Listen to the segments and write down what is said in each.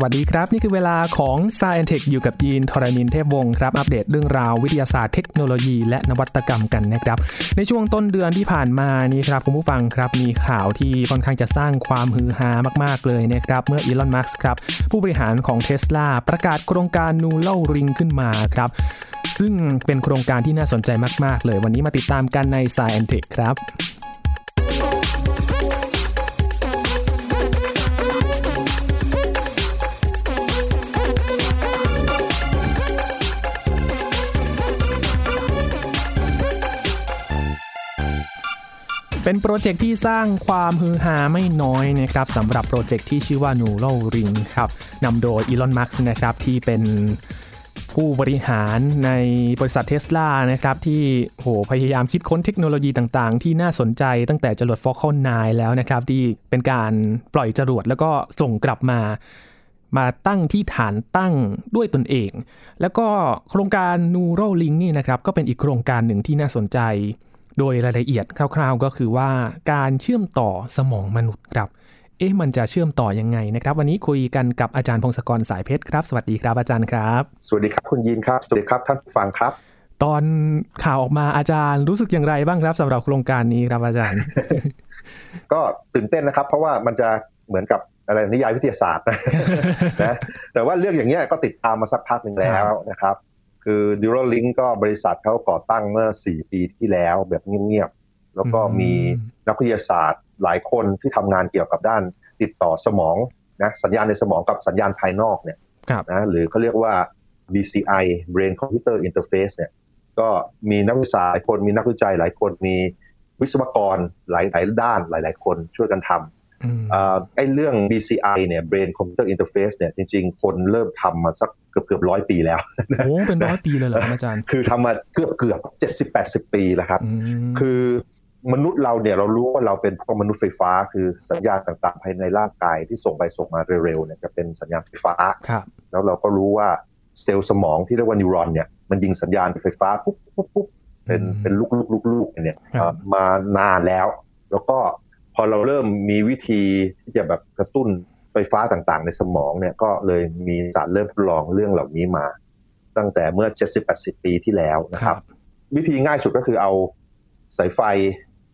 สวัสดีครับ นี่คือเวลาของ s าย e n t e c h อยู่กับยีนทรณินเทพวงศ์ครับ อัปเดตเรื่องราววิทยาศาสตร์เทคโนโลยีและนวัตกรรมกันนะครับ ในช่วงต้นเดือนที่ผ่านมานี่ครับคุณผู้ฟังครับมีข่าวที่ค่อนข้างจะสร้างความฮือฮามาก ๆ เลยนะครับ เมื่ออีลอนมัสก์ครับ ผู้บริหารของเท s l a ประกาศโครงการนูเล่าริงขึ้นมาครับซึ่งเป็นโครงการที่น่าสนใจมาก ๆ เลยวันนี้มาติดตามกันใน s าย e n t e c h ครับ เป็นโปรเจกต์ที่สร้างความฮือฮาไม่น้อยนะครับสำหรับโปรเจกต์ที่ชื่อว่า Neuralink ครับนำโดยอีลอนมัสก์นะครับที่เป็นผู้บริหารในบริษัทเทสลานะครับที่โหพยายามคิดค้นเทคโนโลยีต่างๆ ที่น่าสนใจตั้งแต่จรวด Falcon 9 แล้วนะครับ ที่เป็นการปล่อยจรวดแล้วก็ส่งกลับมามาตั้งที่ฐานตั้งด้วยตนเอง แล้วก็โครงการ Neuralink นี่นะครับ ก็เป็นอีกโครงการหนึ่งที่น่าสนใจ โดยรายละเอียดคร่าวๆ ก็คือว่าการเชื่อมต่อสมองมนุษย์ครับเอ๊ะมันจะเชื่อมต่อยังไงนะครับ วันนี้คุยกันกับอาจารย์พงศกรสายเพชรครับ สวัสดีครับอาจารย์ครับ สวัสดีครับคุณยินครับ สวัสดีครับท่านผู้ฟังครับ ตอนข่าวออกมาอาจารย์รู้สึกอย่างไรบ้างครับสำหรับโครงการนี้ครับอาจารย์ ก็ตื่นเต้นนะครับ เพราะว่ามันจะเหมือนกับอะไรนิยายวิทยาศาสตร์นะแต่ว่าเรื่องอย่างเงี้ยก็ติดตามมาสักพักหนึ่งแล้วนะครับ คือ Neuralink ก็บริษัทเขาก่อตั้งเมื่อ 4 ปีที่แล้วแบบเงียบๆ แล้วก็มีนักวิทยาศาสตร์หลายคนที่ทำงานเกี่ยวกับด้านติดต่อสมองนะสัญญาณในสมองกับสัญญาณภายนอกเนี่ยครับนะหรือเขาเรียกว่า BCI Brain Computer Interface เนี่ยก็มีนักวิทยาศาสตร์หลายคนมีนักวิจัยหลายคนมีวิศวกรหลายหลายด้านหลาย ๆ คนช่วยกันทำอืมเอ่อ ไอ้เรื่อง BCI เนี่ย Brain Computer Interface เนี่ยจริงๆ คนเริ่มทำมาสักเกือบเกือบร้อยปีแล้วโอ้เป็นร้อยปีเลยเหรอครับอาจารย์ คือทำมาเกือบเกือบเจ็ดสิบแปดสิบปีแล้วครับอืมคือมนุษย์เราเนี่ยเรารู้ว่าเราเป็นพวกมนุษย์ไฟฟ้า คือสัญญาณต่างๆ ภายในร่างกายที่ส่งไปส่งมาเร็วๆเนี่ยจะเป็นสัญญาณไฟฟ้าครับแล้วเราก็รู้ว่าเซลล์สมองที่เรียกว่านิวรอนเนี่ยมันยิงสัญญาณไฟฟ้าปุ๊บปุ๊บปุ๊บเป็นอืมเป็นลูกลูกลูกลูกเนี่ยครับเอ่อมานานแล้ว แล้วก็พ อเราเริ่มมีวิธีที่จะแบบกระตุ้นไฟฟ้าต่างๆ ในสมองเนี่ยก็เลยมีสารเริ่มทดลองเรื่องเหล่านี้มา ตั้งแต่เมื่อ 70-80 ปีที่แล้วนะครับ วิธีง่ายสุดก็คือเอาสายไฟ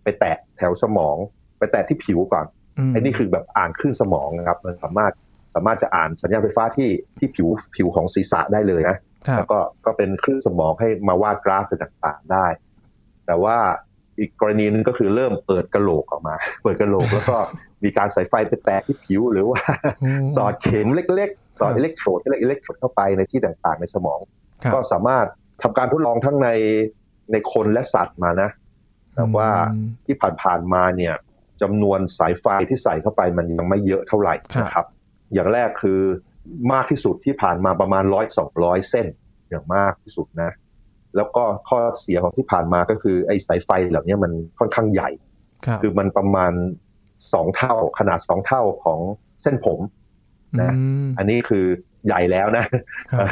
ไปแตะแถวสมอง ไปแตะที่ผิวก่อนมไอ้นี่คือแบบอ่านคลื่นสมองนะครับ มันสามารถสามารถจะอ่านสัญญาณไฟฟ้าที่ที่ผิวผิวของศีรษะได้เลยนะครับแล้วก็ก็เป็นคลื่นสมองให้มาวาดกราฟต่างๆได้ แต่ว่า อีกกรณีนึงก็คือเริ่มเปิดกระโหลกออกมา เปิดกระโหลกแล้วก็มีการสายไฟไปแตะที่ผิวหรือว่ามสอดเข็มเล็กๆ สอดครับอิเล็กโทรดเล็กอิเล็กโทรดเข้าไปในที่ต่างๆ ในสมองครับก็สามารถทำการทดลองทั้งในในคนและสัตว์มานะแต่ว่าอืมที่ผ่านๆมาเนี่ยจำนวนสายไฟที่ใส่เข้าไปมันยังไม่เยอะเท่าไหร่ครับนะครับ อย่างแรกคือมากที่สุดที่ผ่านมาประมาณร้อยสองร้อยเส้นอย่างมากที่สุดนะ แล้วก็ข้อเสียของที่ผ่านมาก็คือไอ้สายไฟเหล่านี้มันค่อนข้างใหญ่ครับคือมันประมาณสองเท่าขนาดสองเท่าของเส้นผมนะอืมอันนี้คือใหญ่แล้วนะครับ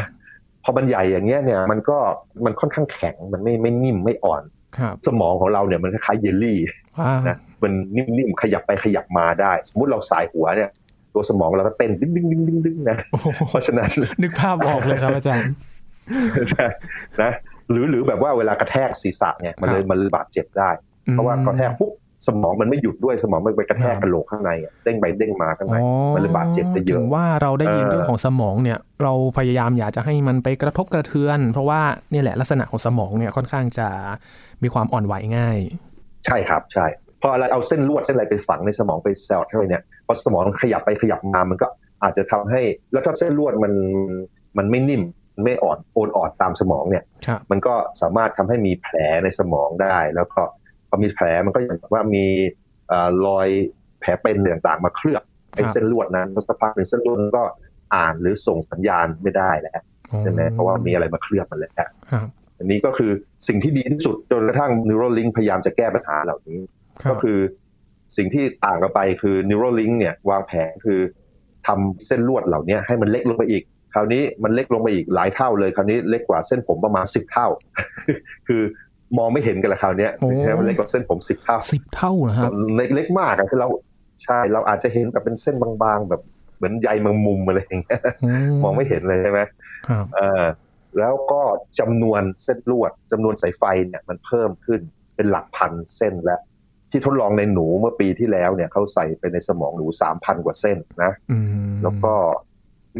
พอมันใหญ่อย่างเงี้ยเนี่ยมันก็มันค่อนข้างแข็งมันไม่ไม่นิ่มไม่อ่อนครับสมองของเราเนี่ยมันคล้ายๆเยลลี่อ่านะมันนิ่มๆขยับไปขยับมาได้ สมมุติเราสายหัวเนี่ย ตัวสมองเราก็เต้นดึงดึงดึงดึงดึงนะโอ้โหเพราะฉะนั้นนึกภาพออกเลยครับอาจารย์ ใช่นะหรือหรือแบบว่าเวลากระแทกศีรษะเนี่ยมันเลยมันเลยบาดเจ็บได้ เพราะว่ากระแทกปุ๊บสมองมันไม่หยุดด้วยสมองมันไปกระแทกครับกระโหลกข้างในอะเด้งไปเด้งมาข้างในอ๋อมันเลยบาดเจ็บได้เยอะถึงว่าเราได้ยินเออเรื่องของสมองเนี่ย เราพยายามอยากจะให้มันไปกระทบกระเทือน เพราะว่าเนี่ยแหละลักษณะของสมองเนี่ยค่อนข้างจะมีความอ่อนไหวง่าย ใช่ครับใช่พออะไรเอาเส้นลวดเส้นอะไรไปฝังในสมองไปแซวเข้าไปเนี่ยพอสมองขยับไปขยับมามันก็อาจจะทำให้แล้วถ้าเส้นลวดมันมันไม่นิ่มมัน ไม่อ่อนโอนอ่อนตามสมองเนี่ยครับมันก็สามารถทำให้มีแผลในสมองได้ แล้วก็พอมีแผลมันก็อย่างว่ามีเอ่อรอยแผลเป็นต่างๆ มาเคลือบไอ้ครับเส้นลวดนั้นสักพักหนึ่งเส้นลวดมันก็อ่านหรือส่งสัญญาณไม่ได้แล้วใช่ไหมเพราะว่ามีอะไรมาเคลือบมันแล้วครับอันนี้ก็คือสิ่งที่ดีที่สุดจนกระทั่ง Neuralink พยายามจะแก้ปัญหาเหล่านี้รับก็คือสิ่งที่ต่างกันไปคือ Neuralink เนี่ยวางแผนคือทำเส้นลวดเหล่านี้ให้มันเล็กลงไปอีก คราวนี้มันเล็กลงไปอีกหลายเท่าเลย คราวนี้เล็กกว่าเส้นผมประมาณสิบเท่า คือมองไม่เห็นกันละคราวเนี้ยโอ้มันเล็กกว่าเส้นผมสิบเท่าสิบเท่านะครับเล็กเล็กมากอะคือเราใช่เราอาจจะเห็นแบบเป็นเส้นบางๆ แบบเหมือนใยแมงมุมอะไรอย่างเงี้ยมองไม่เห็นเลยใช่ไหมครับเออแล้วก็จำนวนเส้นลวดจำนวนสายไฟเนี่ยมันเพิ่มขึ้นเป็นหลักพันเส้นแล้วที่ทดลองในหนูเมื่อปีที่แล้วเนี่ยเขาใส่ไปในสมองหนูสามพันกว่าเส้นนะอืมแล้วก็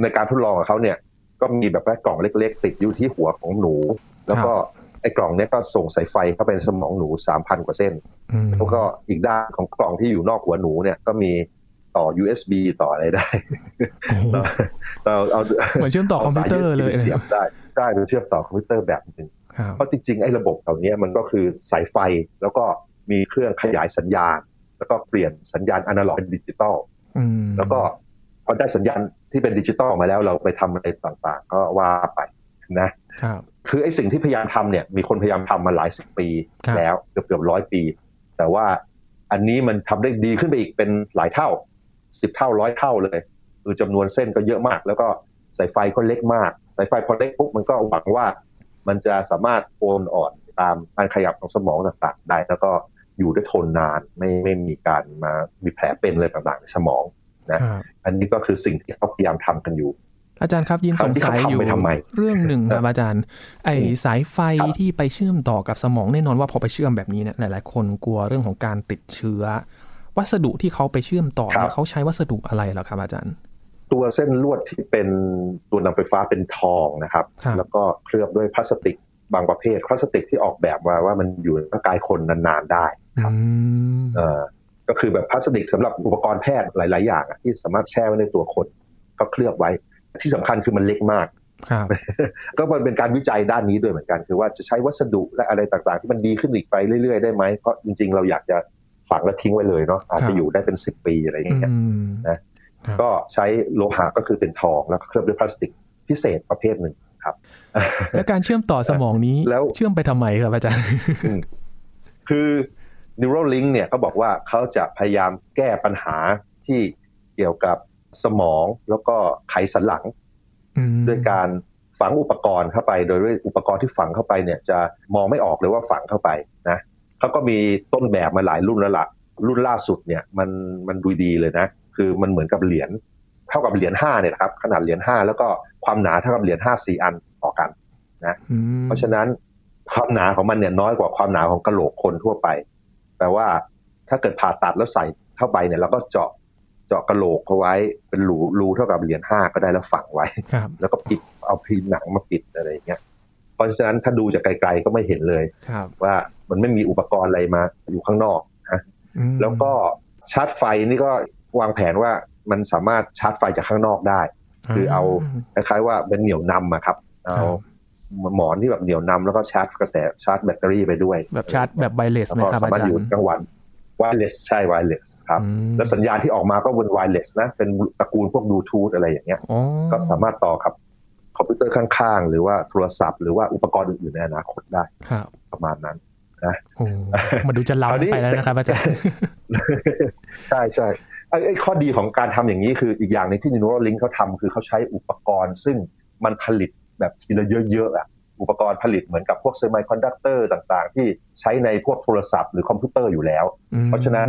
ในการทดลองของเขาเนี่ย ก็มีแบบว่ากล่องเล็ก ๆ ติดอยู่ที่หัวของหนู แล้วก็ไอ้กล่องเนี้ยก็ส่งสายไฟเข้าไปในสมองหนูสามพันกว่าเส้นอืมแล้วก็อีกด้านของกล่องที่อยู่นอกหัวหนูเนี่ยก็มีต่อ USB ต่ออะไรได้โอ้โหต่อเอาเหมือนเชื่อมต่อคอมพิวเตอร์เลยาสา USB ไปเสียบได้ใช่เป็นเชื่อมต่อคอมพิวเตอร์แบบหนึ่งครับเพราะจริงๆ ไอ้ระบบเหล่านี้มันก็คือสายไฟแล้วก็มีเครื่องขยายสัญญาณ แล้วก็เปลี่ยนสัญญาณอนาล็อกเป็นดิจิตอลอืมแล้วก็พอได้สัญญาณ ที่เป็นดิจิตอลมาแล้วเราไปทำอะไรต่างๆ ก็ว่าไปนะครับคือไอ้สิ่งที่พยายามทำเนี่ยมีคนพยายามทำมาหลายสิบปีครับแล้วเกือบเกือบร้อยปี แต่ว่าอันนี้มันทำได้ดีขึ้นไปอีกเป็นหลายเท่าสิบเท่าร้อยเท่าเลยคือจำนวนเส้นก็เยอะมาก แล้วก็สายไฟก็เล็กมาก สายไฟพอเล็กปุ๊บมันก็หวังว่า มันจะสามารถโอนอ่อนตามการขยับของสมองต่างๆได้ แล้วก็อยู่ได้ทนนานไม่ไม่มีการมามีแผลเป็นอะไรต่างๆในสมอง ครับอันนี้ก็คือสิ่งที่เขาพยายามทำกันอยู่ อาจารย์ครับยินสงสัยอยู่เขาทำไปทำไมเรื่องหนึ่งครับอาจารย์ ไอสายไฟครับที่ไปเชื่อมต่อกับสมองแน่นอนว่าพอไปเชื่อมแบบนี้เนี่ยหลาย ๆ คนกลัวเรื่องของการติดเชื้อ วัสดุที่เขาไปเชื่อมต่อเนี่ยเขาใช้วัสดุอะไรเหรอครับอาจารย์ ตัวเส้นลวดที่เป็นตัวนำไฟฟ้าเป็นทองนะครับครับ แล้วก็เคลือบด้วยพลาสติกบางประเภทพลาสติกที่ออกแบบมาว่ามันอยู่ในร่างกายคนนานๆได้ครับอืมเอ่อ ก็คือแบบพลาสติกสำหรับอุปกรณ์แพทย์หลาย ๆ อย่างอะที่สามารถแช่ไว้ในตัวคนก็เคลือบไว้ ที่สำคัญคือมันเล็กมากครับก็มันเป็นการวิจัยด้านนี้ด้วยเหมือนกัน คือว่าจะใช้วัสดุและอะไรต่าง ๆ ที่มันดีขึ้นอีกไปเรื่อย ๆ ได้ไหมเพราะจริง ๆ เราอยากจะฝังแล้วทิ้งไว้เลยเนาะอาจครัจะบอยู่ได้เป็นสิบปีอะไรอย่างเงี้ยอืมนะก็ใช้โลหะก็คือเป็นทองแล้วก็เคลือบด้วยพลาสติกพิเศษประเภทหนึ่งครับ และการเชื่อมต่อสมองนี้แล้วเชื่อมไปทำไมครับอาจารย์อืมคือ Neuralink เนี่ยเขาบอกว่าเขาจะพยายามแก้ปัญหาที่เกี่ยวกับสมองแล้วก็ไขสันหลังอืมด้วยการฝังอุปกรณ์เข้าไป โดยด้วยอุปกรณ์ที่ฝังเข้าไปเนี่ยจะมองไม่ออกเลยว่าฝังเข้าไปนะเขาก็มีต้นแบบมาหลายรุ่นแล้วล่ะรุ่นล่าสุดเนี่ยมันมันดูดีเลยนะ คือมันเหมือนกับเหรียญเท่ากับเหรียญห้าเนี่ยนะครับขนาดเหรียญห้าแล้วก็ความหนาเท่ากับเหรียญห้าสี่อันต่อกันอืมเพราะฉะนั้นความหนาของมันเนี่ยน้อยกว่าความหนาของกระโหลกคนทั่วไป แปลว่าถ้าเกิดผ่าตัดแล้วใส่เข้าไปเนี่ยเราก็เจาะเจาะกระโหลกเขาไว้เป็นรูรูเท่ากับเหรียญห้าก็ได้แล้วฝังไว้ครับแล้วก็ปิดเอาพิมพ์หนังมาปิดอะไรอย่างเงี้ยเพราะฉะนั้นถ้าดูจากไกลๆก็ไม่เห็นเลยครับว่ามันไม่มีอุปกรณ์อะไรมาอยู่ข้างนอกนะอืมแล้วก็ชาร์จไฟนี่ก็วางแผนว่ามันสามารถชาร์จไฟจากข้างนอกได้ คือเอาคล้ายๆว่าเป็นเหนี่ยวนำอะครับเอา หมอนที่แบบเหนี่ยวนำแล้วก็ชาร์จกระแสชาร์จแบตเตอรี่ไปด้วย แบบชาร์จแบบไวเลสแล้วไหมก็ครับสาอามาจารรถอยู่ย์กลางวัน wireless ใช่ wireless ครับอืมแล้วสัญญาณที่ออกมาก็เป็น wireless นะ เป็นตระกูลพวกบลูทูธอะไรอย่างเงี้ยอ๋อก็สามารถต่อกับคอมพิวเตอร์ข้างๆ หรือว่าโทรศัพท์หรือว่าอุปกรณ์อื่นๆในอนาคตได้ครับประมาณนั้นโอ้มันดูจะคราวนี้ล้ำไปแล้วนะครับอาจารย์ใช่ใช่ไอ้ไอ้ข้อดีของการทำอย่างนี้คืออีกอย่างหนึงที่ Neuralink เขาทำคือเขาใช้อุปกรณ์ ซึ่งมันผลิต แบบทีละเยอะๆอะอุปกรณ์ผลิตเหมือนกับพวกเซมิคอนดักเตอร์ต่างๆ ที่ใช้ในพวกโทรศัพท์หรือคอมพิวเตอร์อยู่แล้วอืมเพราะฉะนั้น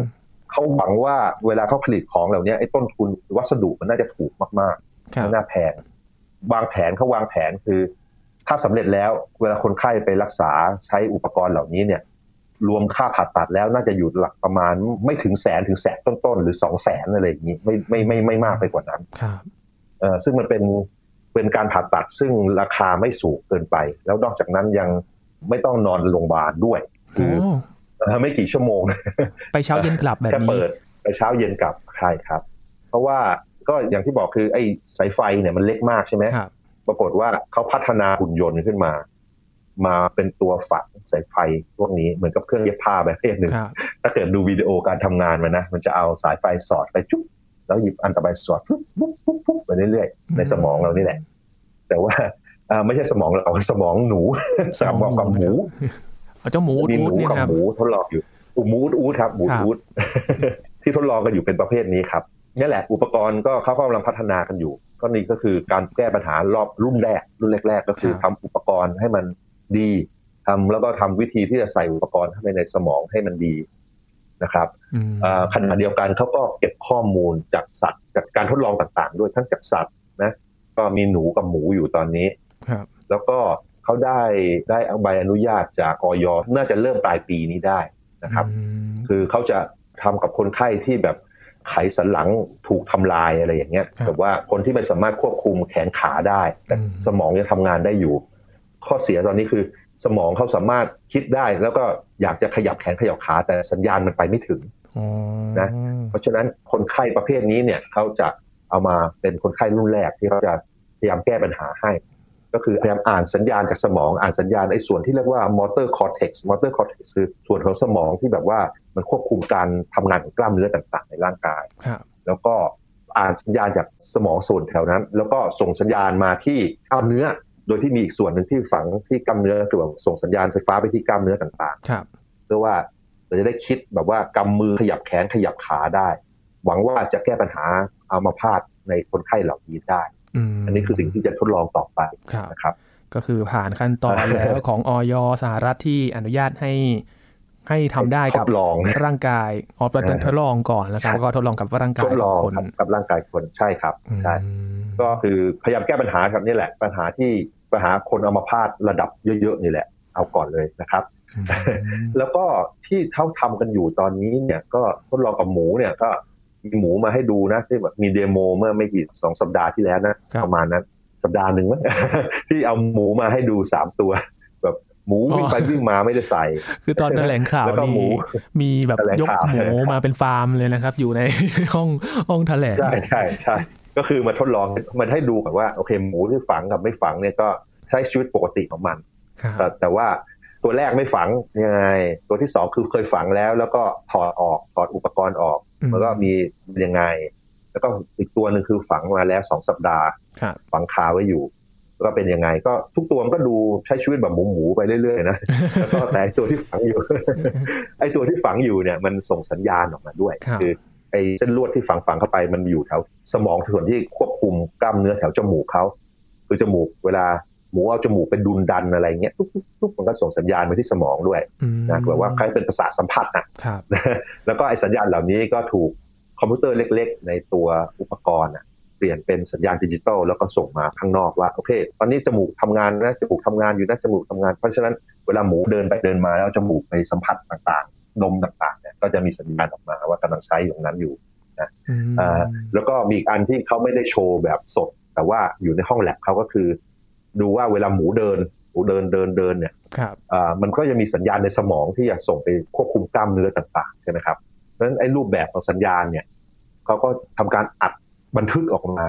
เขาหวังว่าเวลาเขาผลิตของเหล่านี้ไอ้ต้นทุนวัสดุมันน่าจะถูกมากๆครับไม่น่าแพงวางแผนเขาวางแผนคือ ถ้าสำเร็จแล้วเวลาคนไข้ไปรักษาใช้อุปกรณ์เหล่านี้เนี่ย รวมค่าผ่าตัดแล้วน่าจะอยู่หลักประมาณ ไม่ถึงแสนถึงแสนต้นๆหรือสองแสนอะไรอย่างนี้ไม่ไม่ไม่ไม่มากไปกว่านั้นครับเออซึ่งมันเป็น เป็นการผ่าตัดซึ่งราคาไม่สูงเกินไป แล้วนอกจากนั้นยังไม่ต้องนอนโรงพยาบาลด้วย คือโอ้เออไม่กี่ชั่วโมง ไปเช้าเย็นกลับแบบแค่นี้เปิดไปเช้าเย็นกลับใช่ครับ เพราะว่าก็อย่างที่บอกคือไอ้สายไฟเนี่ยมันเล็กมากใช่ไหมครับปรากฏว่าเขาพัฒนาหุ่นยนต์ขึ้นมา มาเป็นตัวฝังสายไฟพวกนี้เหมือนกับเครื่องเย็บผ้าแบบเพศหนึ่งครับถ้าเกิดดูวิดีโอการทำงานมันนะ มันจะเอาสายไฟสอดไปจุ๊บ แล้วหยิบอันต่อไปสอดปุ๊บปุ๊บปุ๊บปุ๊บไปเรื่อยๆ ในสมองเรานี่แหละ แต่ว่าอ่าไม่ใช่สมองเราสมองหนูสมองกับหมูเอาเจ้าหมูมีหอูดนูเนี่ยกับนะครับหมูทดลองอยู่อูมูดอูดครับหมูครับอูดที่ทดลองกันอยู่เป็นประเภทนี้ครับนี่แหละอุปกรณ์ก็เขากำลังพัฒนากันอยู่ก็นี่ก็คือการแก้ปัญหารอบรุ่นแรก รุ่นแรก ๆ ก็คือทำอุปกรณ์ให้มันดีทำแล้วก็ทำวิธีที่จะใส่อุปกรณ์เข้าไปในสมองให้มันดี นะครับอืมอ่าขณะเดียวกันเขาก็เก็บข้อมูลจากสัตว์จากการทดลองต่างๆ ด้วยทั้งจากสัตว์นะก็มีหนูกับหมูอยู่ตอนนี้ครับแล้วก็เขาได้ได้เอาใบอนุญาตจากออยน่าจะเริ่มปลายปีนี้ได้นะครับอืมคือเขาจะทำกับคนไข้ที่แบบไขสันหลังถูกทำลายอะไรอย่างเงี้ยครับแต่ว่าคนที่ไม่สามารถควบคุมแขนขาได้ แต่อืมสมองยังทำงานได้อยู่ ข้อเสียตอนนี้คือ สมองเขาสามารถคิดได้แล้วก็อยากจะขยับแขนขยับขาแต่สัญญาณมันไปไม่ถึงอ๋อนะเพราะฉะนั้นคนไข้ประเภทนี้เนี่ยเขาจะเอามาเป็นคนไข้รุ่นแรกที่เขาจะพยายามแก้ปัญหาให้ ก็คือพยายามอ่านสัญญาณจากสมองอ่านสัญญาณไอ้ส่วนที่เรียกว่า motor cortex motor cortex คือส่วนของสมองที่แบบว่ามันควบคุมการทำงานของกล้ามเนื้อต่างๆ ในร่างกายครับแล้วก็อ่านสัญญาณจากสมองส่วนแถวนั้น แล้วก็ส่งสัญญาณมาที่กล้ามเนื้อ โดยที่มีอีกส่วนหนึ่งที่ฝังที่กล้ามเนื้อคือแบบส่งสัญญาณไฟฟ้าไปที่กล้ามเนื้อต่างครับๆเพื่อว่าเราจะได้คิดแบบว่ากำมือขยับแขนขยับขาได้ หวังว่าจะแก้ปัญหาอัมาพาตในคนไข้เหล่านี้ได้มอันนี้คือสิ่งที่จะทดลองต่อไปครับนะครับก็คือผ่านขั้นตอนแล้วของออยสหรัฐที่อนุญาตให้ให้ทำได้ทกับดลองร่างกายอ๋อเป็นเออทดลองก่อนแล้วครับใช่แล้วก็ทดลองกับร่างกาทยดลองคนครับกับร่างกายคนใช่ครับใช่อืม ก็คือพยายามแก้ปัญหาครับนี่แหละ ปัญหาที่ปัญหาคนอัมาพาตระดับเยอะๆนี่แหละ เอาก่อนเลยนะครับอืมแล้วก็ที่เท่าทำกันอยู่ตอนนี้เนี่ยก็ทดลองกับหมูเนี่ยก็มีหมูมาให้ดูนะที่แบบมีเดโมเมื่อไม่กี่สองสัปดาห์ที่แล้วนะ ประมาณนั้น สัปดาห์หนึ่งมั้งที่เอาหมูมาให้ดูสามตัว แบบหมูวิ่งไปวิ่งมาไม่ได้ใส่ คือตอนแถลงข่าวแล้วก็หมูนี่มีแบบแถลงยกข่าวหมูแถลงข่าวมาเป็นฟาร์มเลยนะครับ อยู่ในห้องห้องแถลงใช่ใช่ใช่ ก็คือมาทดลองมันให้ดูก่อนว่าโอเคหมูที่ฝังกับไม่ฝังเนี่ยก็ใช้ชีวิตปกติของมันครับแต่แต่ว่าตัวแรกไม่ฝังยังไง ตัวที่สองคือเคยฝังแล้ว แล้วก็ถอดออกถอดอุปกรณ์ออกอืมแล้วก็มียังไง แล้วก็อีกตัวหนึ่งคือฝังมาแล้วสองสัปดาห์ครับฝังคาไว้อยู่แล้วก็เป็นยังไง ก็ทุกตัวมันก็ดูใช้ชีวิตแบบหมูหมูๆไปเรื่อยๆนะแล้วก็แต่ไอ้ตัวที่ฝังอยู่ ไอ้ตัวที่ฝังอยู่เนี่ยมันส่งสัญญาณออกมาด้วยครับอ ไอ้เส้นลวดที่ฝังฝังเข้าไปมันอยู่แถวสมองส่วนที่ควบคุมกล้ามเนื้อแถวจมูกเขาคือจมูกเวลาหมูเอาจมูกไปดุนดันอะไรเงี้ยทุกๆทุกมันก็ส่งสัญญาณไปที่สมองด้วยอืมนะแบบว่าคล้ายเป็นประสาทสัมผัสนะครับแล้วก็ไอ้สัญญาณเหล่านี้ก็ถูกคอมพิวเตอร์เล็ก ๆ ในตัวอุปกรณ์อะเปลี่ยนเป็นสัญญาณดิจิตอลแล้วก็ส่งมาข้างนอกว่าโอเค ตอนนี้จมูกทำงานนะจมูกทำงานอยู่นะจมูกทำงานเพราะฉะนั้นเวลาหมูเดินไปเดินมาแล้วจมูกไปสัมผัสต่างๆ ดมต่างๆเนี่ย ก็จะมีสัญญาณออกมาว่ากำลังใช้อยู่ตรงนั้นอยู่อืมอ่าแล้วก็มีอีกอันที่เขาไม่ได้โชว์แบบสด แต่ว่าอยู่ในห้องแลบเขาก็คือ ดูว่าเวลาหมูเดินหมูเดินเดินเดินเนี่ยครับอ่ามันก็จะมีสัญญาณในสมองที่จะส่งไปควบคุมกล้ามเนื้อต่างๆใช่ไหมครับเพราะฉะนั้นไอ้รูปแบบของสัญญาณเนี่ยเขาก็ทำการอัดบันทึกออกมา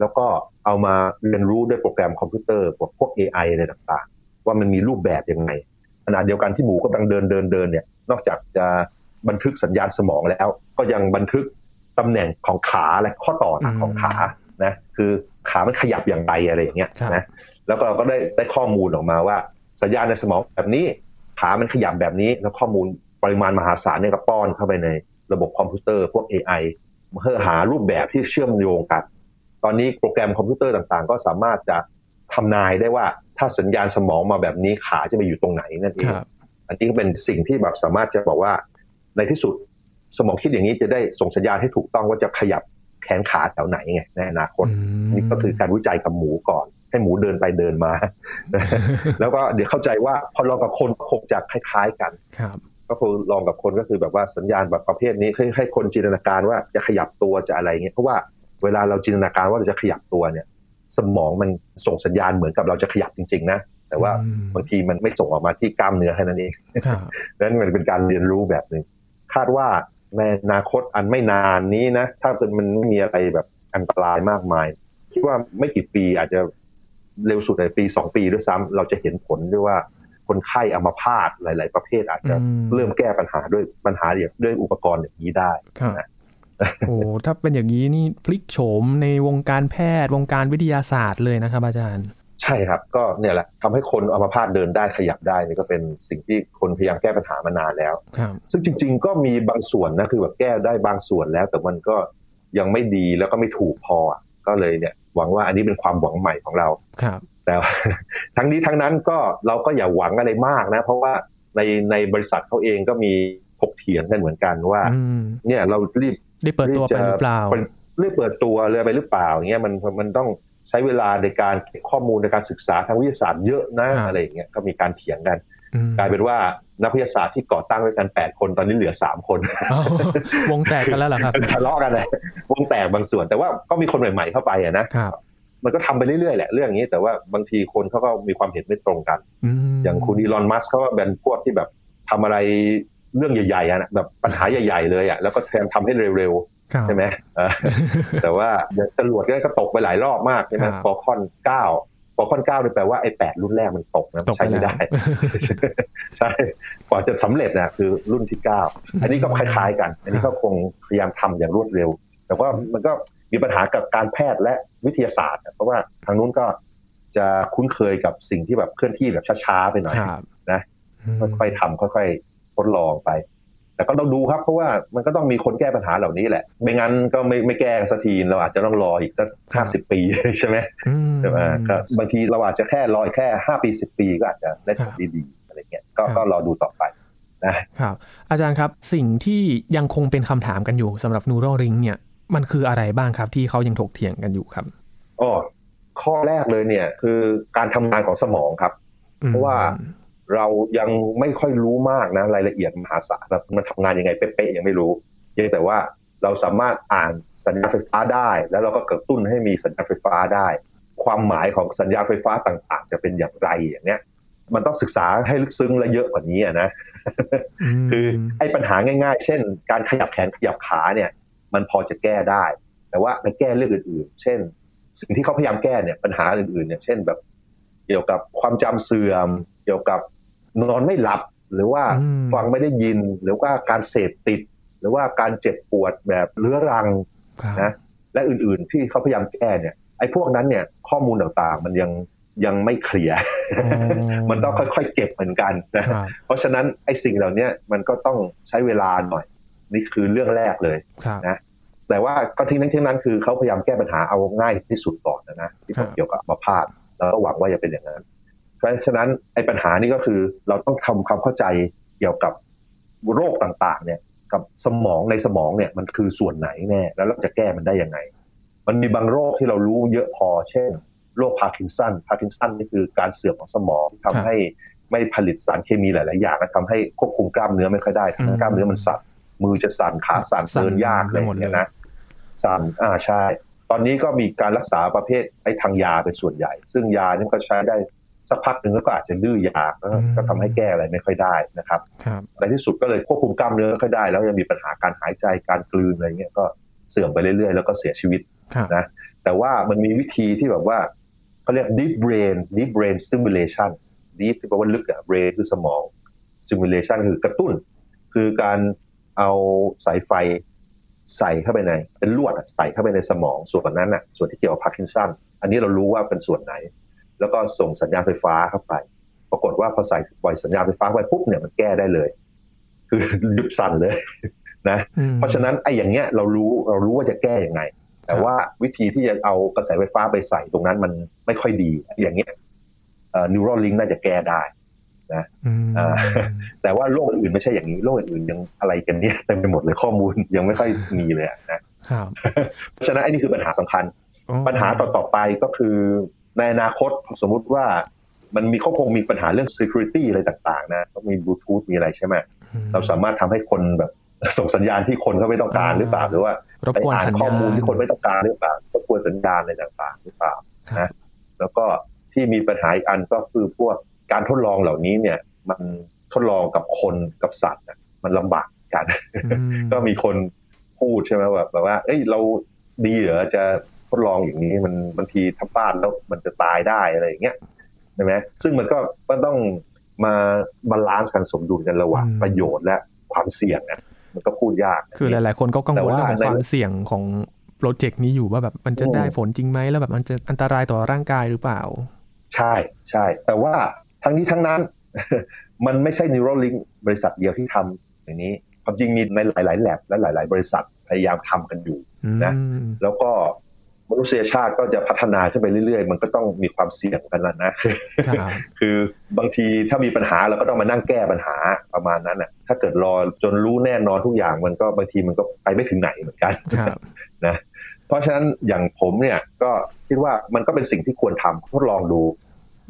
แล้วก็เอามาเรียนรู้ด้วยโปรแกรมคอมพิวเตอร์พวกพวก AI อะไรต่างๆ ว่ามันมีรูปแบบยังไงขณะเดียวกันที่หมูกำลังเดินเดินเดินเนี่ยนอกจากจะ บันทึกสัญญาณสมองแล้ว ก็ยังบันทึกตำแหน่งของขาและข้อต่อหนักของขานะคือขามันขยับอย่างไรอะไรอย่างเงี้ยนะแล้วก็เราก็ได้ได้ข้อมูลออกมาว่า สัญญาณในสมองแบบนี้ ขามันขยับแบบนี้ แล้วข้อมูลปริมาณมหาศาลเนี่ยก็ป้อนเข้าไปในระบบคอมพิวเตอร์พวก AI เพื่อหารูปแบบที่เชื่อมโยงกัน ตอนนี้โปรแกรมคอมพิวเตอร์ต่างๆ ก็สามารถจะทำนายได้ว่าถ้าสัญญาณสมองมาแบบนี้ขาจะไปอยู่ตรงไหนนั่นเอคงรับอันนี้ก็เป็นสิ่งที่แบบสามารถจะบอกว่า ในที่สุดสมองคิดอย่างนี้จะได้ส่งสัญญาณให้ถูกต้องว่าจะขยับแขนขาแถวไหนไงในอนาคตมนี่ก็คือการวิจัยกับหมูก่อน ให้หมูเดินไปเดินมา แล้วก็เดี๋ยวเข้าใจว่าพอลองกับคนคงจะคล้ายๆกันครับก็คือลองกับคนก็คือแบบว่าสัญญาณแบบประเภทนี้ให้ให้คนจินตนาการว่าจะขยับตัวจะอะไรเงี้ยเพราะว่าเวลาเราจินตนาการว่าเราจะขยับตัวเนี่ย สมองมันส่งสัญญาณเหมือนกับเราจะขยับจริง ๆ นะแต่ว่าอืมบางทีมันไม่ส่งออกมาที่กล้ามเนื้อแค่นั้นเองครับนั้นมันเป็นการเรียนรู้แบบหนึ่ง คาดว่าในอนาคตอันไม่นานนี้นะ ถ้าเป็นมันไม่มีอะไรแบบอันตรายมากมาย คิดว่าไม่กี่ปีอาจจะเร็วสุดในปีสองปีด้วยซ้ำเราจะเห็นผลด้วยว่าคนไข้อัมพาตหลาย ๆ ประเภทอาจจะอืมเริ่มแก้ปัญหาด้วยปัญหาอย่างด้วยอุปกรณ์อย่างนี้ได้ครับนะโอ้ถ้าเป็นอย่างนี้นี่พลิกโฉมในวงการแพทย์วงการวิทยาศาสตร์เลยนะครับอาจารย์ ใช่ครับ ก็เนี่ยแหละทำให้คนอัมพาตเดินได้ขยับได้นี่ก็เป็นสิ่งที่คนพยายามแก้ปัญหามานานแล้วครับซึ่งจริง ๆ ก็มีบางส่วนนะคือแบบแก้ได้บางส่วนแล้ว แต่มันก็ยังไม่ดีแล้วก็ไม่ถูกพออะก็เลยเนี่ยหวังว่าอันนี้เป็นความหวังใหม่ของเราครับ แต่ว่าทั้งนี้ทั้งนั้นก็เราก็อย่าหวังอะไรมากนะ เพราะว่าในในบริษัทเขาเองก็มีถกเถียงกันเหมือนกันว่าอืมเนี่ยเรารีบได้เปิดตัวไปหรือเปล่ารีบจะเรื่อเปิดตัวเลยไปหรือเปล่าอย่างเงี้ยมันมันต้อง ใช้เวลาในการเก็บข้อมูลในการศึกษาทางวิทยาศาสตร์เยอะนะอะไรอย่างเงี้ยก็มีการเถียงกัน กลายเป็นว่านักวิทยาศาสตร์ที่ก่อตั้งด้วยกันแปดคนตอนนี้เหลือสามคน วงแตกกันแล้วเหรอครับทะเลาะกันเลยวงแตกบางส่วนแต่ว่าก็มีคนใหม่ ๆเข้าไปอะนะมันก็ทำไปเรื่อยๆแหละเรื่องนี้ แต่ว่าบางทีคนเขาก็มีความเห็นไม่ตรงกัน อย่างคุณอีลอนมัสเขาก็เป็นพวกที่แบบทำอะไรเรื่องใหญ่ๆอะแบบปัญหาใหญ่ ๆ เลยอะแล้วก็แทนทำให้เร็วๆ ใช่ไหมแต่ว่าจรวดก็ตกไปหลายรอบมากใช่ไหม Falcon เก้า Falcon เก้านี่แปลว่าไอ้แปดรุ่นแรกมันตกนะใช้ไม่ได้ ใช่กว่าจะสำเร็จนะคือรุ่นที่เก้าอันนี้ก็คล้ายๆกัน อันนี้ก็คงพยายามทำอย่างรวดเร็ว แต่ว่ามันก็มีปัญหากับการแพทย์และวิทยาศาสตร์ เพราะว่าทางนู้นก็จะคุ้นเคยกับสิ่งที่แบบเคลื่อนที่แบบช้าๆไปหน่อยนะค่อยๆทำค่อยๆทดลองไป แต่ก็ต้องดูครับเพราะว่ามันก็ต้องมีคนแก้ปัญหาเหล่านี้แหละ ไม่งั้นก็ไม่ไม่แก้สักทีเราอาจจะต้องรออีกสักห้าสิบปีใช่ไหมใช่ไหมก็บางทีเราอาจจะแค่รอแค่ห้าปีสิบปีก็อาจจะได้ผลดีๆอะไรเงี้ยก็ก็รอดูต่อไปนะครับอาจารย์ครับสิ่งที่ยังคงเป็นคำถามกันอยู่สำหรับนูโรริงเนี่ยมันคืออะไรบ้างครับที่เขายังถกเถียงกันอยู่ครับอ๋อข้อแรกเลยเนี่ยคือการทำงานของสมองครับ เพราะว่า เรายังไม่ค่อยรู้มากนะรายละเอียดมหาศาลแบบมันทำงานยังไงเป๊ะๆยังไม่รู้เพียงแต่ว่าเราสามารถอ่านสัญญาณไฟฟ้าได้ แล้วเราก็กระตุ้นให้มีสัญญาณไฟฟ้าได้ ความหมายของสัญญาณไฟฟ้าต่างๆ จะเป็นอย่างไรอย่างเนี้ยมันต้องศึกษาให้ลึกซึ้งและเยอะกว่านี้นะคือไอ้ปัญหาง่าย ๆ เช่น การขยับแขนขยับขาเนี่ย มันพอจะแก้ได้ แต่ว่าไปแก้เรื่องอื่น ๆ เช่น สิ่งที่เขาพยายามแก้เนี่ยปัญหาอื่นๆเนี่ยเช่นแบบ เกี่ยวกับความจำเสื่อม เกี่ยวกับ นอนไม่หลับหรือว่าฟังไม่ได้ยิน หรือว่าการเสพติด หรือว่าการเจ็บปวดแบบเรื้อรังนะและอื่นๆที่เขาพยายามแก้เนี่ยไอ้พวกนั้นเนี่ยข้อมูลต่างๆ มันยังยังไม่เคลียร์มันต้องค่อยๆเก็บเหมือนกันนะเพราะฉะนั้นไอ้สิ่งเหล่านี้มันก็ต้องใช้เวลาหน่อย นี่คือเรื่องแรกเลยนะแต่ว่าก็ทิ้งนั้นทิ้งนั้นคือเขาพยายามแก้ปัญหาเอาง่ายที่สุดก่อนนะนะที่เกี่ยวกับมาพาดแล้วก็หวังว่าจะเป็นอย่างนั้น เพราะฉะนั้นไอ้ปัญหานี้ก็คือเราต้องทำความเข้าใจเกี่ยวกับโรคต่างๆ เนี่ย กับสมองในสมองเนี่ยมันคือส่วนไหนแน่แล้วเราจะแก้มันได้ยังไง มันมีบางโรคที่เรารู้เยอะพอ เช่นโรคพาร์กินสันพาร์กินสันนี่คือการเสื่อมของสมองทำให้ไม่ผลิตสารเคมีหลาย ๆ อย่างและทำให้ควบคุมกล้ามเนื้อไม่ค่อยได้ทั้งกล้ามเนื้อมันสั่นมือจะสั่นขาสั่นเดินยากเลยเนี่ยนะสั่นอ่าใช่ ตอนนี้ก็มีการรักษาประเภทไอ้ทางยาเป็นส่วนใหญ่ ซึ่งยานี่ก็ใช้ได้ สักพักหนึ่งแล้วก็อาจจะดื้อยาก็ทำให้แก้อะไรไม่ค่อยได้นะครับในที่สุดก็เลยควบคุมกล้ามเนื้อไม่ค่อยได้ แล้วยังมีปัญหาการหายใจการกลืนอะไรเงี้ยก็เสื่อมไปเรื่อยๆ แล้วก็เสียชีวิตนะแต่ว่ามันมีวิธีที่แบบว่าเขาเรียก deep brain deep brain stimulation deep ที่แปลว่าลึกอะ brain คือสมอง stimulation คือกระตุ้น คือการเอาสายไฟใส่เข้าไปใน เป็นลวดใส่เข้าไปในสมองส่วนนั้นอะส่วนที่เกี่ยวกับพาร์กินสันอันนี้เรารู้ว่าเป็นส่วนไหน แล้วก็ส่งสัญญาณไฟฟ้าเข้าไป ปรากฏว่าพอใส่ปล่อยสัญญาณไฟฟ้าไปปุ๊บเนี่ยมันแก้ได้เลย คือหยุดสั่นเลยนะเพราะฉะนั้นไอ้อย่างเงี้ยเรารู้เรารู้ว่าจะแก้ยังไง แต่ว่าวิธีที่จะเอากระแสไฟฟ้าไปใส่ตรงนั้นมันไม่ค่อยดี อย่างเงี้ยเอ่อนิวโรลิงน่าจะแก้ได้นะแต่ว่าโรคอื่นไม่ใช่อย่างนี้โรคอื่นยังอะไรกันเนี่ยเต็มไปหมดเลยข้อมูลยังไม่ค่อยมีเลยนะเพราะฉะนั้นไอ้นี่คือปัญหาสำคัญ ปัญหาต่อต่อไปก็คือ ในอนาคตสมมุติว่ามันมีเขาคงมีปัญหาเรื่อง security อะไรต่าง ๆ นะก็มีบลูทูธมีอะไรใช่ไหมเราสามารถทำให้คนแบบส่งสัญญาณที่คนเขาไม่ต้องการหรือเปล่า หรือว่าไปอ่านข้อมูลที่คนไม่ต้องการหรือเปล่ารบกวนสัญญาณอะไรต่าง ๆ หรือเปล่านะแล้วก็ที่มีปัญหาอีกอันก็คือพวกการทดลองเหล่านี้เนี่ย มันทดลองกับคนกับสัตว์มันลำบากกัน ก็มีคนพูดใช่ไหมแบบแบบว่า เอ้ยเราดีเหรอจะ ทดลองอย่างนี้มันบางทีทับบ้านแล้วมันจะตายได้อะไรอย่างเงี้ยใช่ไหมซึ่งมันก็ก็ต้องมาบาลานซ์กันสมดุลกันระหว่างประโยชน์และความเสี่ยงนะมันก็พูดยาก คือหลาย ๆ คนก็กังวลเรื่องความเสี่ยงของโปรเจกต์นี้อยู่ว่าแบบมันจะได้ผลจริงไหมแล้วแบบมันจะอันตรายต่อร่างกายหรือเปล่า ใช่ใช่ แต่ว่าทั้งนี้ทั้งนั้น มันไม่ใช่ Neuralink บริษัทเดียวที่ทำอย่างนี้ความจริงมีในหลาย ๆ แลบและหลาย ๆ บริษัทพยายามทำกันอยู่นะแล้วก็ มนุษยชาติก็จะพัฒนาขึ้นไปเรื่อยๆ มันก็ต้องมีความเสี่ยงกันแล้วนะ คือบางทีถ้ามีปัญหาเราก็ต้องมานั่งแก้ปัญหาประมาณนั้นอะ ถ้าเกิดรอจนรู้แน่นอนทุกอย่างมันก็บางทีมันก็ไปไม่ถึงไหนเหมือนกันนะ เพราะฉะนั้นอย่างผมเนี่ยก็คิดว่ามันก็เป็นสิ่งที่ควรทำทดลองดู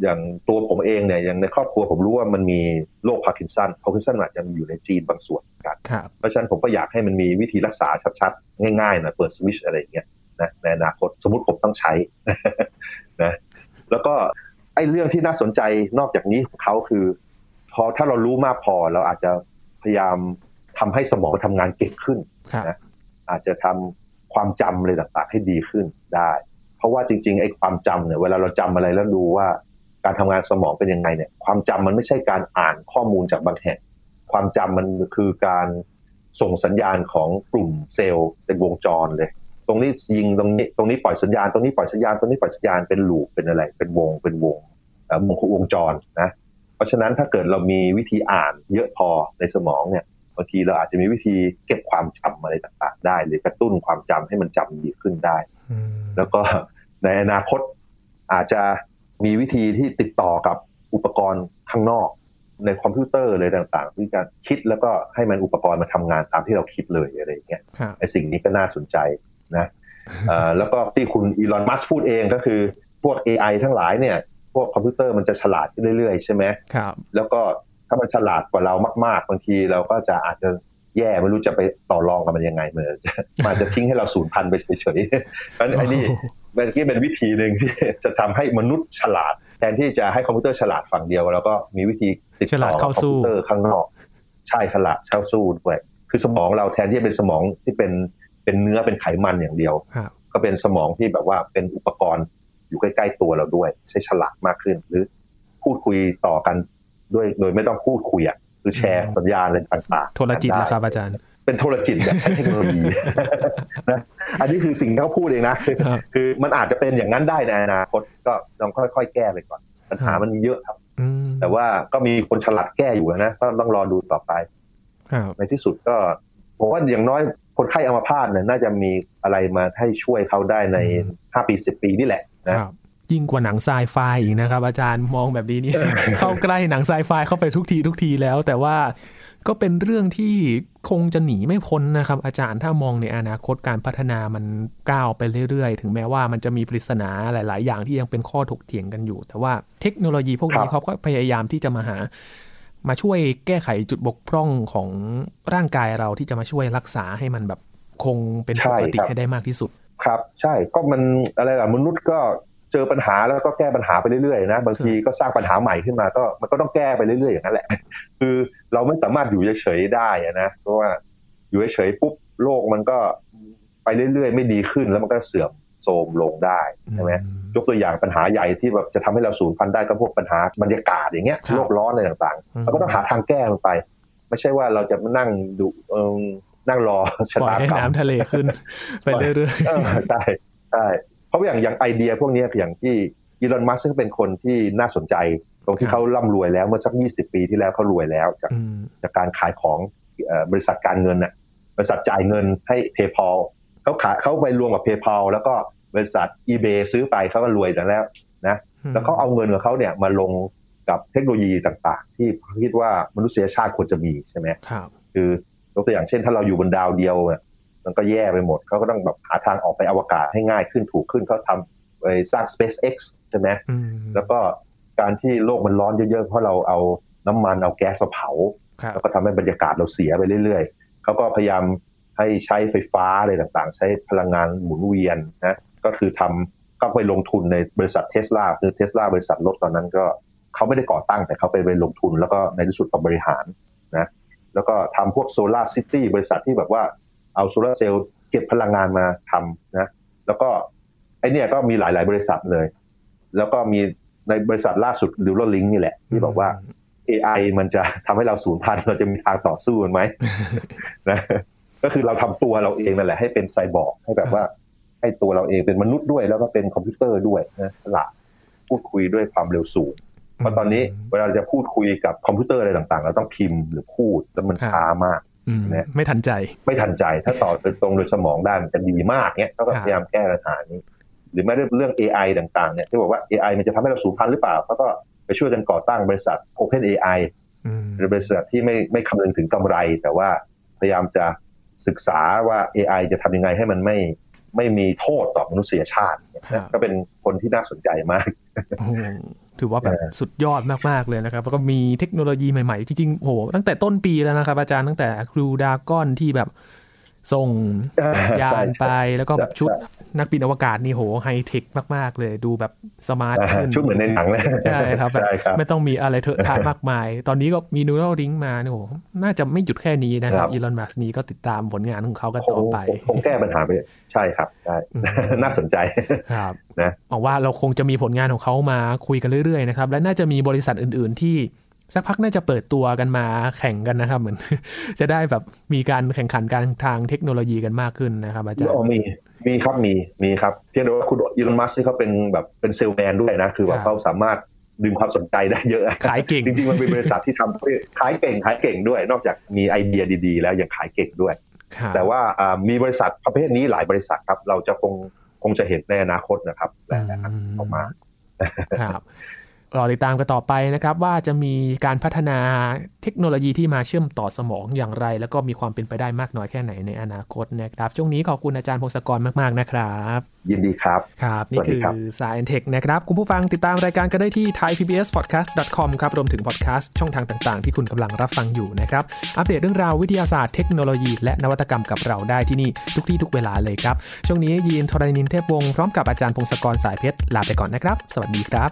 อย่างตัวผมเองเนี่ยอย่างในครอบครัวผมรู้ว่ามันมีโรคพาร์กินสัน พาร์กินสันอาจจะมีอยู่ในยีนบางส่วนกันครับเพราะฉะนั้นผมก็อยากให้มันมีวิธีรักษาชัดๆ ง่ายๆหนะเปิดสวิตช์อะไรอย่างเงี้ย นะในอนาคตสมมติผมต้องใช้นะแล้วก็ไอ้เรื่องที่น่าสนใจนอกจากนี้ของเขาคือ พอถ้าเรารู้มากพอเราอาจจะพยายามทำให้สมองทำงานเก่งขึ้นครับนะอาจจะทำความจำอะไรต่างๆ ให้ดีขึ้นได้ เพราะว่าจริงๆไอ้ความจำเนี่ยเวลาเราจำอะไรแล้วดูว่าการทำงานสมองเป็นยังไงเนี่ย ความจำมันไม่ใช่การอ่านข้อมูลจากบางแห่ง ความจำมันคือการส่งสัญญาณของกลุ่มเซลล์เป็นวงจรเลย ตรงนี้ยิงตรงนี้ตรงนี้ปล่อยสัญญาณตรงนี้ปล่อยสัญญาณตรงนี้ปล่อยสัญญาณเป็นลูปเป็นอะไร เป็นวงเป็นวงเอ่อวงวงจรนะเพราะฉะนั้นถ้าเกิดเรามีวิธีอ่านเยอะพอในสมองเนี่ยบางทีเราอาจจะมีวิธีเก็บความจำอะไรต่างๆ ได้ หรือกระตุ้นความจำให้มันจำดีขึ้นได้อืมแล้วก็ในอนาคตอาจจะมีวิธีที่ติดต่อกับอุปกรณ์ข้างนอกในคอมพิวเตอร์เลยต่างๆที่การคิดแล้วก็ให้มันอุปกรณ์มาทำงานตามที่เราคิดเลยอะไรอย่างเงี้ยครับไอ้สิ่งนี้ก็น่าสนใจ นะเอ่อแล้วก็ที่คุณอีลอนมัสพูดเองก็คือพวก AI ทั้งหลายเนี่ยพวกคอมพิวเตอร์มันจะฉลาดขึ้นเรื่อยๆใช่ไหมครับแล้วก็ถ้ามันฉลาดกว่าเรามาก ๆ บางทีเราก็จะอาจจะแย่ไม่รู้จะไปต่อรองกับมันยังไงเหมือนจะมันอาจจะทิ้งให้เราสูญพันธุ์ไปเฉยๆเพราะฉะนั้นไอ้นี่เมื่อกี้เป็นวิธีหนึ่งที่จะทำให้มนุษย์ฉลาด แทนที่จะให้คอมพิวเตอร์ฉลาดฝั่งเดียวแล้วก็มีวิธีติดฉลาต่ดอกับเข้าคอมสู้พิวเตอร์ข้างนอก ใช่ฉลาดเข้าสู้ด้วยคือสมองเราแทนที่จะเป็นสมองที่เป็น เป็นเนื้อเป็นไขมันอย่างเดียวครับก็เป็นสมองที่แบบว่าเป็นอุปกรณ์อยู่ใกล้ๆตัวเราด้วย ใช้ฉลาดมากขึ้น หรือพูดคุยต่อกันด้วยโดยไม่ต้องพูดคุยอะคือแชร์สัญญาณอะไรต่างๆโทรจิตได้นะครับอาจารย์ เป็นโทรจิตแบบใช้เทคโนโลยีนะอันนี้คือสิ่งที่เขาพูดเองนะครับคือมันอาจจะเป็นอย่างนั้นได้ในอนาคตก็ลองค่อยๆ แก้ไปก่อน ปัญหามันมีเยอะครับอืมแต่ว่าก็มีคนฉลาดแก้อยู่นะก็ต้องรอดูต่อไปครับในที่สุดก็ผมว่าอย่างน้อย คนไข้อัมพาตเนี่ยน่าจะมีอะไรมาให้ช่วยเขาได้ใน5ปี10ปีนี่แหละนะครับยิ่งกว่าหนังไซไฟอีกนะครับ อาจารย์มองแบบนี้นี่เข้าใกล้หนังไซไฟเข้าไปทุกทีทุกทีแล้ว แต่ว่าก็เป็นเรื่องที่คงจะหนีไม่พ้นนะครับ อาจารย์ถ้ามองในอนาคตการพัฒนามันก้าวไปเรื่อยๆ ถึงแม้ว่ามันจะมีปริศนาหลาย ๆ อย่างที่ยังเป็นข้อถกเถียงกันอยู่ แต่ว่าเทคโนโลยีพวกนี้ครับเขาก็พยายามที่จะมาหา มาช่วยแก้ไขจุดบกพร่องของร่างกายเราที่จะมาช่วยรักษาให้มันแบบคงเป็นปกติให้ได้มากที่สุด ครับ ใช่ก็มันอะไรล่ะมนุษย์ก็เจอปัญหาแล้วก็แก้ปัญหาไปเรื่อยๆนะบางทีก็สร้างปัญหาใหม่ขึ้นมาก็มันก็ต้องแก้ไปเรื่อยๆอย่างนั้นแหละ คือเราไม่สามารถอยู่เฉยๆได้อะนะเพราะว่าอยู่เฉยๆปุ๊บโลกมันก็ไปเรื่อยๆ ไม่ดีขึ้นแล้วมันก็เสื่อม โทรมลงได้ใช่ไหมยกตัวอย่างปัญหาใหญ่ที่แบบจะทำให้เราสูญพันธุ์ได้ก็พวกปัญหาบรรยากาศอย่างเงี้ยครับโลกร้อนอะไรต่างอืมๆเราก็ต้องหาทางแก้มันไป ไม่ใช่ว่าเราจะมานั่งดูเออนั่งรอชะปล่อยตาให้กรรมน้ำทะเลขึ้น ไปเรื่อยเออใช่ใช่เพราะอย่างอย่างไอเดียพวกเนี้ยอย่างที่อีลอนมัสก์เป็นคนที่น่าสนใจ ตรงที่เขาร่ำรวยแล้วเมื่อสัก 20 ปีที่แล้วเขารวยแล้ว จากๆอืมจากการขายของเอ่อบริษัทการเงินน่ะบริษัทจ่ายเงินให้ PayPal เขาขายเขาไปรวมกับ PayPal แล้วก็บริษัท eBay ซื้อไปเขาก็รวยแล้วนะแล้วเขาเอาเงินของเขาเนี่ยมาลงกับเทคโนโลยีต่างๆ ที่เขาคิดว่ามนุษยชาติควรจะมีใช่ไหมครับคือยกตัวอย่างเช่น ถ้าเราอยู่บนดาวเดียวเนี่ยมันก็แย่ไปหมดเขาก็ต้องแบบหาทางออกไปอวกาศให้ง่ายขึ้นถูกขึ้นเขาทำไปสร้าง SpaceX ใช่ไหมอืมแล้วก็การที่โลกมันร้อนเยอะๆ เพราะเราเอาน้ำมันเอาแก๊สมาเผาครับแล้วก็ทำให้บรรยากาศเราเสียไปเรื่อยๆ เขาก็พยายาม ให้ใช้ไฟฟ้าอะไรต่างๆ ใช้พลังงานหมุนเวียนนะก็คือทำก็ไปลงทุนในบริษัทเทสลาคือเทสลาบริษัทรถตอนนั้นก็เขาไม่ได้ก่อตั้งแต่เขาไปไปลงทุน แล้วก็ในที่สุดก็บริหารนะแล้วก็ทำพวก SolarCity บริษัทที่แบบว่าเอาโซลาร์เซลล์เก็บพลังงานมาทำนะแล้วก็ไอเนี่ยก็มีหลาย ๆ บริษัทเลย แล้วก็มีในบริษัทล่าสุด Neuralink นี่แหละ ที่บอกว่า AI มันจะทำให้เราสูญพันธุ์เราจะมีทางต่อสู้มันไหมนะ ก็คือเราทำตัวเราเองนั่นแหละให้เป็นไซบอร์กให้แบบว่า ให้ตัวเราเองเป็นมนุษย์ด้วย แล้วก็เป็นคอมพิวเตอร์ด้วยนะฉลาดพูดคุยด้วยความเร็วสูงเพราะตอนนี้เวลาจะพูดคุยกับคอมพิวเตอร์อะไรต่างๆ เราต้องพิมพ์หรือพูดแล้วมันช้ามากอืมเนี่ยไม่ทันใจ ไม่ทันใจถ้าต่อตรงโดยสมองได้มันจะดีมากเนี่ยก็ครับพยายามแก้ปัญหานี้ หรือแม้แต่เรื่อง AI ต่างๆเนี่ยที่บอกว่า AI มันจะทำให้เราสูญพันธุ์หรือเปล่าเขาก็ไปช่วยกันก่อตั้งบริษัท Open AI อืมหรือบริษัทที่ไม่ไม่คำนึงถึงกำไร แต่ว่าพยายามจะ ศึกษาว่า AI จะทำยังไงให้มันไม่ไม่มีโทษต่อมนุษยชาติ ก็เป็นคนที่น่าสนใจมาก ถือว่าแบบสุดยอดมาก ๆ เลยนะครับ แล้วก็มีเทคโนโลยีใหม่ ๆ จริง ๆ โห ตั้งแต่ต้นปีแล้วนะครับ อาจารย์ตั้งแต่ครูดาก้อนที่แบบ ส่งยานไปแล้วก็แบบชุดนักบินอวกาศนี่โหไฮเทคมาก ๆ เลยดูแบบสมาร์ทขึ้นชุดเหมือนในหนังเลยใช่ครับแบบไม่ต้องมีอะไรเถอะทามากมาย ตอนนี้ก็มีนูโรลิงมาเนี่ยโหน่าจะไม่หยุดแค่นี้นะครับอีลอนมัสนี้ก็ติดตามผลงานของเขากันต่อไป คงแก้ปัญหาไปใช่ครับใช่น่าสนใจครับนะหวังว่าเราคงจะมีผลงานของเขามาคุยกันเรื่อย ๆ นะครับ และน่าจะมีบริษัทอื่น ๆ ที่ สักพักน่าจะเปิดตัวกันมาแข่งกันนะครับ เหมือน จะได้แบบมีการแข่งขันการทางเทคโนโลยีกันมากขึ้นนะครับ อาจารย์มีมีครับมีมีครับเพียงแต่ว่าคุณอีลอนมัสก์เขาเป็นแบบเป็นเซลแมนด้วยนะ คือแบบเขาสามารถดึงความสนใจได้เยอะขายเก่งจริงๆมันเป็นบริษัทที่ทำขายเก่งขายเก่งด้วย นอกจากมีไอเดียดีๆ แล้วยังขายเก่งด้วย แต่ว่ามีบริษัทประเภทนี้หลายบริษัทครับ เราจะคงคงจะเห็นในอนาคตนะครับแหละออกมาครับ รอติดตามกันต่อไปนะครับว่าจะมีการพัฒนาเทคโนโลยีที่มาเชื่อมต่อสมองอย่างไร แล้วก็มีความเป็นไปได้มากน้อยแค่ไหนในอนาคตนะครับ ช่วงนี้ขอบคุณอาจารย์พงศกรมาก ๆ นะครับ ยินดีครับ ครับ นี่คือสายเทคนะครับ คุณผู้ฟังติดตามรายการกันได้ที่ thaipbspodcast.com ครับ รวมถึงพอดแคสต์ช่องทางต่าง ๆ ที่คุณกำลังรับฟังอยู่นะครับ อัปเดตเรื่องราววิทยาศาสตร์เทคโนโลยีและนวัตกรรมกับเราได้ที่นี่ทุกที่ทุกเวลาเลยครับช่วงนี้ยีนทรณินเทพวงศ์พร้อมกับอาจารย์พงศกรสายเพชรลาไปก่อนนะครับ สวัสดีครับ